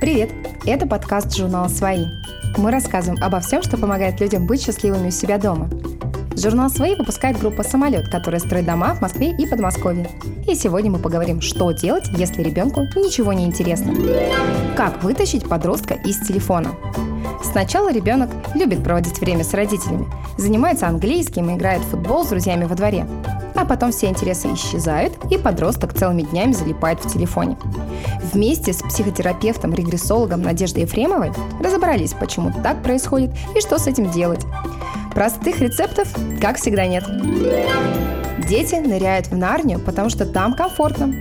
Привет! Это подкаст журнала «Свои». Мы рассказываем обо всем, что помогает людям быть счастливыми у себя дома. Журнал «Свои» выпускает группа «Самолет», которая строит дома в Москве и Подмосковье. И сегодня мы поговорим, что делать, если ребенку ничего не интересно. Как вытащить подростка из телефона. Сначала ребенок любит проводить время с родителями, занимается английским и играет в футбол с друзьями во дворе. А потом все интересы исчезают, и подросток целыми днями залипает в телефоне. Вместе с психотерапевтом-регрессологом Надеждой Ефремовой разобрались, почему так происходит и что с этим делать. Простых рецептов, как всегда, нет. Дети ныряют в Нарнию, потому что там комфортно.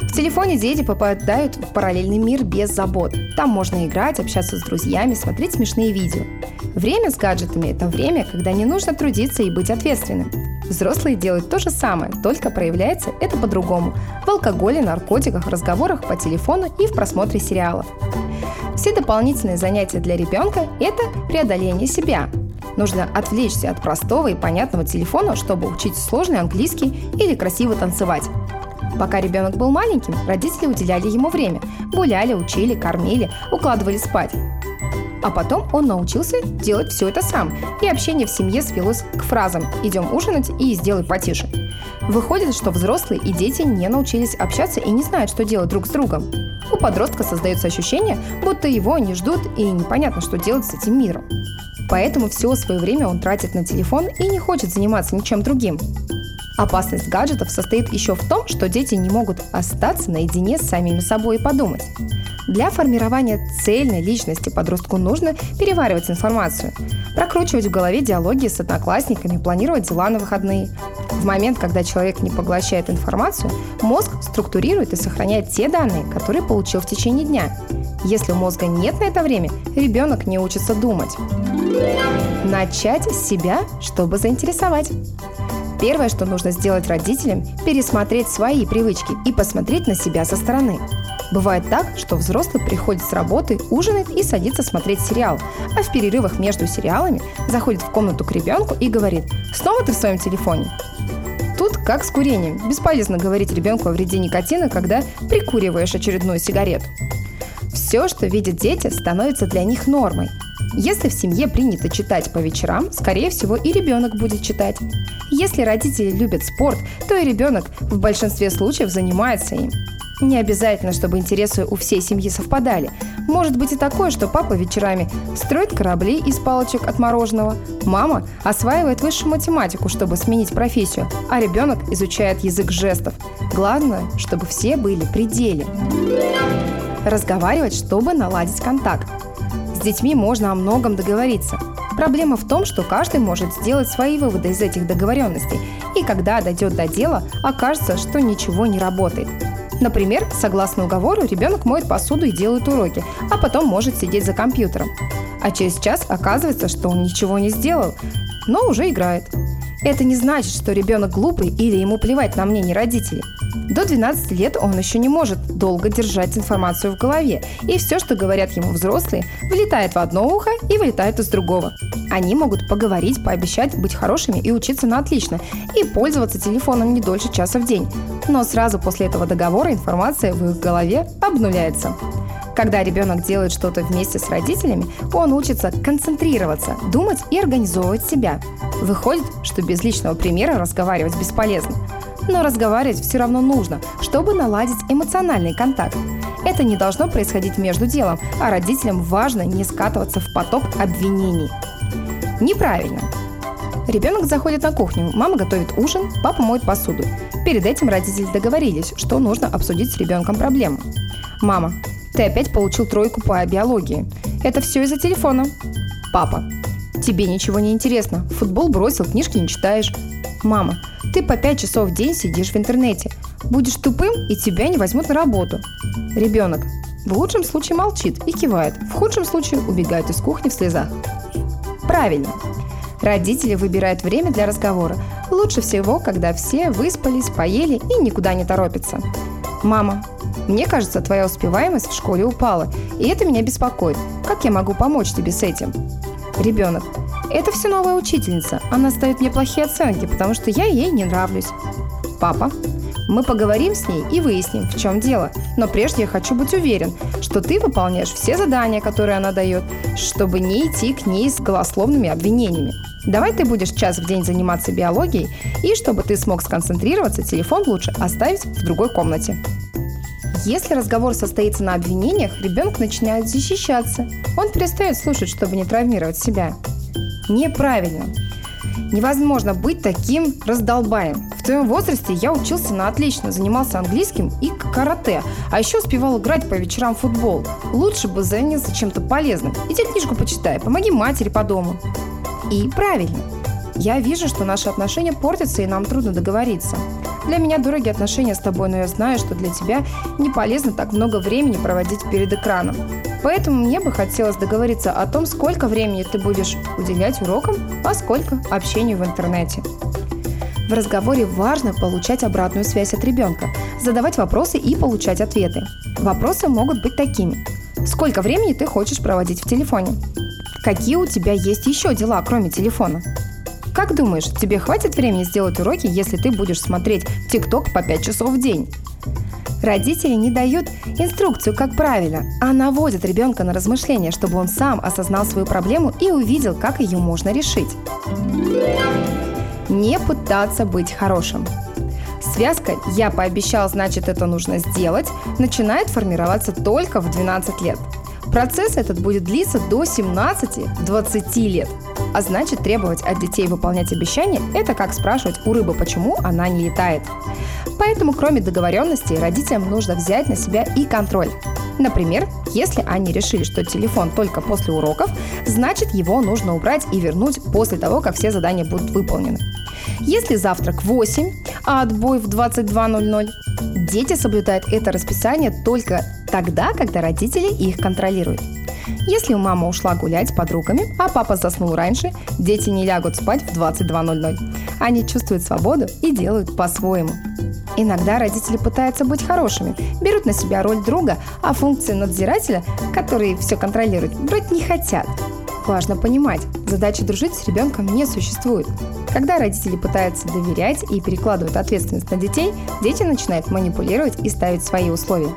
В телефоне дети попадают в параллельный мир без забот. Там можно играть, общаться с друзьями, смотреть смешные видео. Время с гаджетами – это время, когда не нужно трудиться и быть ответственным. Взрослые делают то же самое, только проявляется это по-другому – в алкоголе, наркотиках, разговорах по телефону и в просмотре сериалов. Все дополнительные занятия для ребенка – это преодоление себя, Нужно отвлечься от простого и понятного телефона, чтобы учить сложный английский или красиво танцевать. Пока ребенок был маленьким, родители уделяли ему время. Гуляли, учили, кормили, укладывали спать. А потом он научился делать все это сам, и общение в семье свелось к фразам «идем ужинать» и «сделай потише». Выходит, что взрослые и дети не научились общаться и не знают, что делать друг с другом. У подростка создается ощущение, будто его не ждут и непонятно, что делать с этим миром. Поэтому все свое время он тратит на телефон и не хочет заниматься ничем другим. Опасность гаджетов состоит еще в том, что дети не могут остаться наедине с самими собой и подумать. Для формирования цельной личности подростку нужно переваривать информацию, прокручивать в голове диалоги с одноклассниками, планировать дела на выходные. В момент, когда человек не поглощает информацию, мозг структурирует и сохраняет те данные, которые получил в течение дня. Если у мозга нет на это время, ребенок не учится думать. Начать с себя, чтобы заинтересовать. Первое, что нужно сделать родителям – пересмотреть свои привычки и посмотреть на себя со стороны. Бывает так, что взрослый приходит с работы, ужинает и садится смотреть сериал, а в перерывах между сериалами заходит в комнату к ребенку и говорит «Снова ты в своем телефоне?» Тут как с курением. Бесполезно говорить ребенку о вреде никотина, когда прикуриваешь очередную сигарету. Все, что видят дети, становится для них нормой. Если в семье принято читать по вечерам, скорее всего и ребенок будет читать. Если родители любят спорт, то и ребенок в большинстве случаев занимается им. Не обязательно, чтобы интересы у всей семьи совпадали. Может быть и такое, что папа вечерами строит корабли из палочек от мороженого, мама осваивает высшую математику, чтобы сменить профессию, а ребенок изучает язык жестов. Главное, чтобы все были при деле. Разговаривать, чтобы наладить контакт детьми можно о многом договориться. Проблема в том, что каждый может сделать свои выводы из этих договоренностей, и когда дойдет до дела, окажется, что ничего не работает. Например, согласно уговору, ребенок моет посуду и делает уроки, а потом может сидеть за компьютером. А через час оказывается, что он ничего не сделал, но уже играет. Это не значит, что ребенок глупый или ему плевать на мнение родителей. До 12 лет он еще не может долго держать информацию в голове, и все, что говорят ему взрослые, вылетает в одно ухо и вылетает из другого. Они могут поговорить, пообещать быть хорошими и учиться на отлично, и пользоваться телефоном не дольше часа в день. Но сразу после этого договора информация в их голове обнуляется. Когда ребенок делает что-то вместе с родителями, он учится концентрироваться, думать и организовывать себя. Выходит, что без личного примера разговаривать бесполезно. Но разговаривать все равно нужно, чтобы наладить эмоциональный контакт. Это не должно происходить между делом, а родителям важно не скатываться в поток обвинений. Неправильно. Ребенок заходит на кухню, мама готовит ужин, папа моет посуду. Перед этим родители договорились, что нужно обсудить с ребенком проблему. Мама, ты опять получил тройку по биологии. Это все из-за телефона. Папа, тебе ничего не интересно. Футбол бросил, книжки не читаешь. Мама, ты по 5 часов в день сидишь в интернете. Будешь тупым, и тебя не возьмут на работу. Ребенок в лучшем случае молчит и кивает, в худшем случае убегает из кухни в слезах. Правильно. Родители выбирают время для разговора. Лучше всего, когда все выспались, поели и никуда не торопятся. Мама, мне кажется, твоя успеваемость в школе упала, и это меня беспокоит. Как я могу помочь тебе с этим? Ребенок, это все новая учительница. Она ставит мне плохие оценки, потому что я ей не нравлюсь. Папа, Мы поговорим с ней и выясним, в чем дело. Но прежде я хочу быть уверен, что ты выполняешь все задания, которые она дает, чтобы не идти к ней с голословными обвинениями. Давай ты будешь час в день заниматься биологией, и чтобы ты смог сконцентрироваться, телефон лучше оставить в другой комнате. Если разговор состоится на обвинениях, ребенок начинает защищаться. Он перестает слушать, чтобы не травмировать себя. Неправильно. Невозможно быть таким раздолбаем. В твоем возрасте я учился на отлично, занимался английским и карате, а еще успевал играть по вечерам в футбол. Лучше бы заняться чем-то полезным. Иди книжку почитай, помоги матери по дому. И правильно. Я вижу, что наши отношения портятся и нам трудно договориться. Для меня дороги отношения с тобой, но я знаю, что для тебя не полезно так много времени проводить перед экраном. Поэтому мне бы хотелось договориться о том, сколько времени ты будешь уделять урокам, а сколько общению в интернете. В разговоре важно получать обратную связь от ребенка, задавать вопросы и получать ответы. Вопросы могут быть такими. Сколько времени ты хочешь проводить в телефоне? Какие у тебя есть еще дела, кроме телефона? Как думаешь, тебе хватит времени сделать уроки, если ты будешь смотреть ТикТок по 5 часов в день? Родители не дают инструкцию, как правильно, а наводят ребенка на размышления, чтобы он сам осознал свою проблему и увидел, как ее можно решить. Не пытаться быть хорошим. Связка «я пообещал, значит это нужно сделать» начинает формироваться только в 12 лет. Процесс этот будет длиться до 17-20 лет – а значит, требовать от детей выполнять обещания – это как спрашивать у рыбы, почему она не летает. Поэтому, кроме договоренностей, родителям нужно взять на себя и контроль. Например, если они решили, что телефон только после уроков, значит его нужно убрать и вернуть после того, как все задания будут выполнены. Если завтрак в 8, а отбой в 22.00, дети соблюдают это расписание только тогда, когда родители их контролируют. Если мама ушла гулять с подругами, а папа заснул раньше, дети не лягут спать в 22.00. Они чувствуют свободу и делают по-своему. Иногда родители пытаются быть хорошими, берут на себя роль друга, а функции надзирателя, которые все контролируют, брать не хотят. Важно понимать, задачи дружить с ребенком не существует. Когда родители пытаются доверять и перекладывают ответственность на детей, дети начинают манипулировать и ставить свои условия.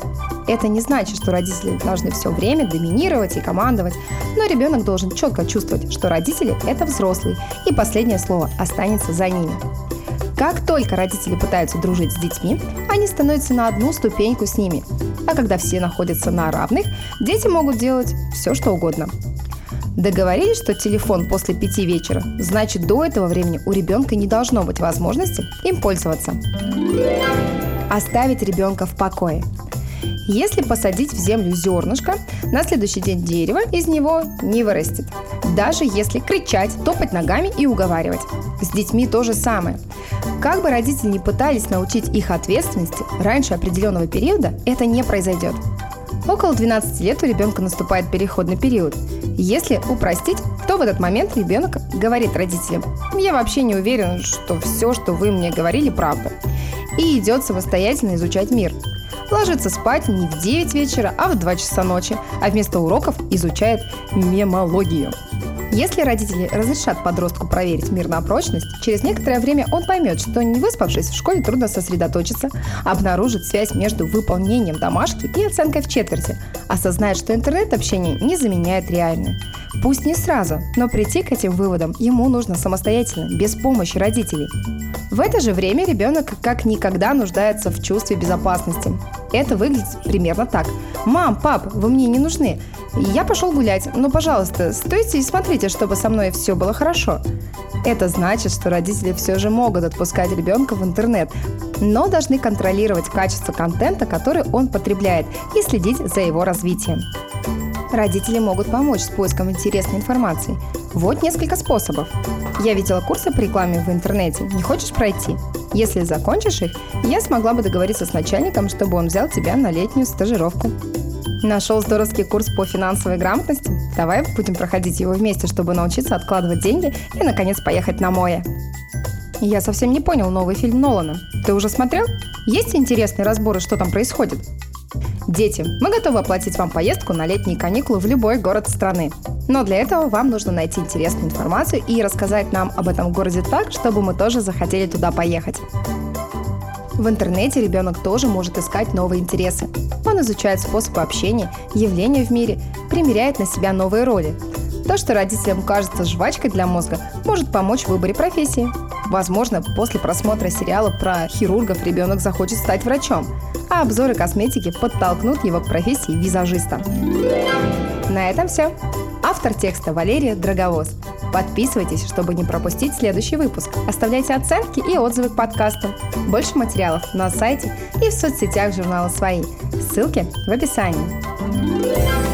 Это не значит, что родители должны все время доминировать и командовать, но ребенок должен четко чувствовать, что родители – это взрослые, и последнее слово останется за ними. Как только родители пытаются дружить с детьми, они становятся на одну ступеньку с ними. А когда все находятся на равных, дети могут делать все, что угодно. Договорились, что телефон после пяти вечера, значит до этого времени у ребенка не должно быть возможности им пользоваться. Оставить ребенка в покое. Если посадить в землю зернышко, на следующий день дерево из него не вырастет. Даже если кричать, топать ногами и уговаривать. С детьми то же самое. Как бы родители не пытались научить их ответственности, раньше определенного периода это не произойдет. Около 12 лет у ребенка наступает переходный период. Если упростить, то в этот момент ребенок говорит родителям, я вообще не уверен, что все, что вы мне говорили, правда. И идет самостоятельно изучать мир ложится спать не в 9 вечера, а в 2 часа ночи, а вместо уроков изучает мемологию. Если родители разрешат подростку проверить мир на прочность, через некоторое время он поймет, что не выспавшись, в школе трудно сосредоточиться, обнаружит связь между выполнением домашки и оценкой в четверти, осознает, что интернет-общение не заменяет реальное. Пусть не сразу, но прийти к этим выводам ему нужно самостоятельно, без помощи родителей. В это же время ребенок как никогда нуждается в чувстве безопасности. Это выглядит примерно так. «Мам, пап, вы мне не нужны. Я пошел гулять, но, пожалуйста, стойте и смотрите, чтобы со мной все было хорошо». Это значит, что родители все же могут отпускать ребенка в интернет, но должны контролировать качество контента, который он потребляет, и следить за его развитием. Родители могут помочь с поиском интересной информации. Вот несколько способов. Я видела курсы по рекламе в интернете. Не хочешь пройти? Если закончишь их, я смогла бы договориться с начальником, чтобы он взял тебя на летнюю стажировку. Нашел здоровский курс по финансовой грамотности? Давай будем проходить его вместе, чтобы научиться откладывать деньги и, наконец, поехать на море. Я совсем не понял новый фильм Нолана. Ты уже смотрел? Есть интересные разборы, что там происходит? Дети, мы готовы оплатить вам поездку на летние каникулы в любой город страны. Но для этого вам нужно найти интересную информацию и рассказать нам об этом городе так, чтобы мы тоже захотели туда поехать. В интернете ребенок тоже может искать новые интересы. Он изучает способы общения, явления в мире, примеряет на себя новые роли. То, что родителям кажется жвачкой для мозга, может помочь в выборе профессии. Возможно, после просмотра сериала про хирургов ребенок захочет стать врачом, а обзоры косметики подтолкнут его к профессии визажиста. На этом все. Автор текста Валерия Драговоз. Подписывайтесь, чтобы не пропустить следующий выпуск. Оставляйте оценки и отзывы к подкасту. Больше материалов на сайте и в соцсетях журнала «Свои». Ссылки в описании.